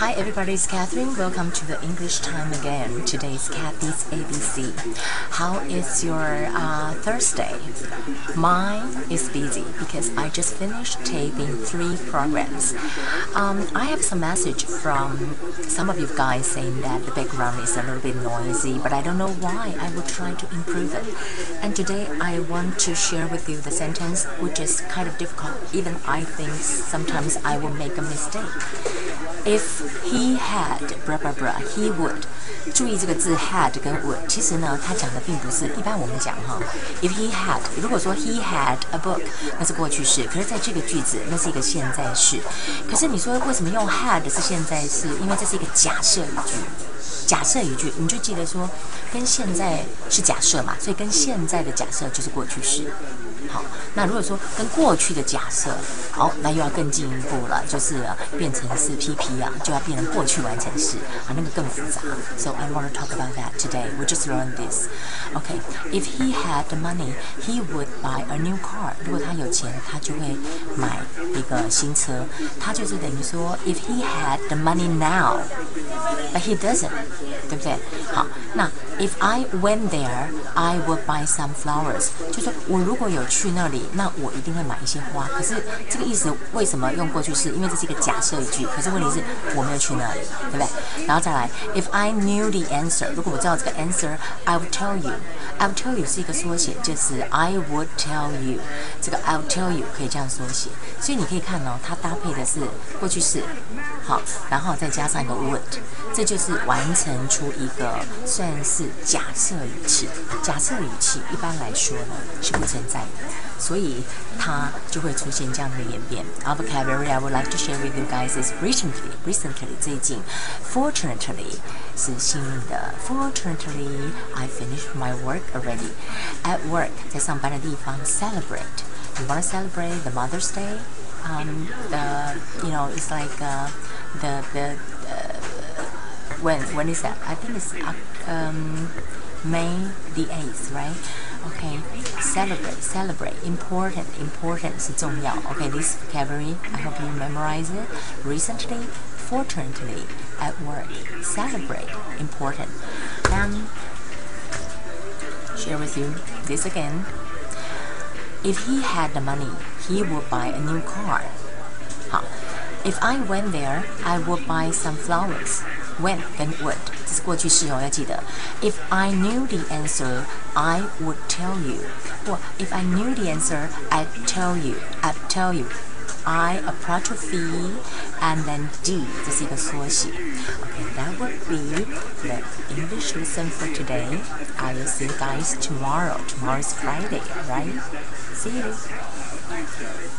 Hi everybody, it's Catherine. Welcome to the English time again. Today is Kathy's ABC. How is your uh, Thursday? Mine is busy because I just finished taping three programs. Um, I have some message from some of you guys saying that the background is a little bit noisy, but I don't know why. I will try to improve it. And today I want to share with you the sentence which is kind of difficult. Even I think sometimes I will make a mistake. If he had bra bra bra. He would. 注意这个字 had 跟 would，其实呢，它讲的并不是一般我们讲哈。If he had，如果说 he had a book，那是过去式，可是在这个句子那是一个现在式。可是你说为什么用 had 是现在式？因为这是一个假设语句。假设一句，你就记得说跟现在是假设嘛，所以跟现在的假设就是过去式。好，那如果说跟过去的假设，好，那又要更进一步了，就是变成是 PP 啊，就要变成过去完成式啊，那个更复杂。So I want to talk about that today. We just learned this. Okay, if he had the money, he would buy a new car. 如果他有钱，他就会买个新车。他就是等于说，if he had the money now, but he doesn't，对不对？好，那 if I went there, I would buy some flowers. 就说我如果有去那里，那我一定会买一些花。可是这个意思为什么用过去式？因为这是一个假设语句。可是问题是我没有去那里，对不对？然后再来，If I knew the answer，如果我知道这个 answer，I would tell you。I would tell you 是一个缩写，就是 I would tell you。这个 I would tell you 可以这样缩写。所以你可以 看哦，它搭配的是过去式，好，然后再加上一个 would，这就是完成出一个算是假设语气。假设语气一般来说呢是不存在的。所以它就会出现这样的演变。Our vocabulary I would like to share with you guys is recently, recently 最近，fortunately 是幸运的，fortunately I finished my work already. At work 在上班的地方，celebrate. You want to celebrate the Mother's Day? Um, the you know it's like uh, the the uh, when when is that? I think it's um, May the eighth, right? Okay, celebrate, celebrate. Important, important 是重要。Okay, this vocabulary, I hope you memorize it. Recently, fortunately, at work, celebrate, important. Um, share with you this again. If he had the money, he would buy a new car. 好，If I went there, I would buy some flowers. When 跟 would 这是过去式哦，要记得。If I knew the answer, I would tell you. 或 If I knew the answer, I'd tell you. I'd tell you. I, apostrophe, and then D, the secret 缩写. Okay, that would be the English lesson for today. I will see you guys tomorrow. Tomorrow is Friday, right? See you.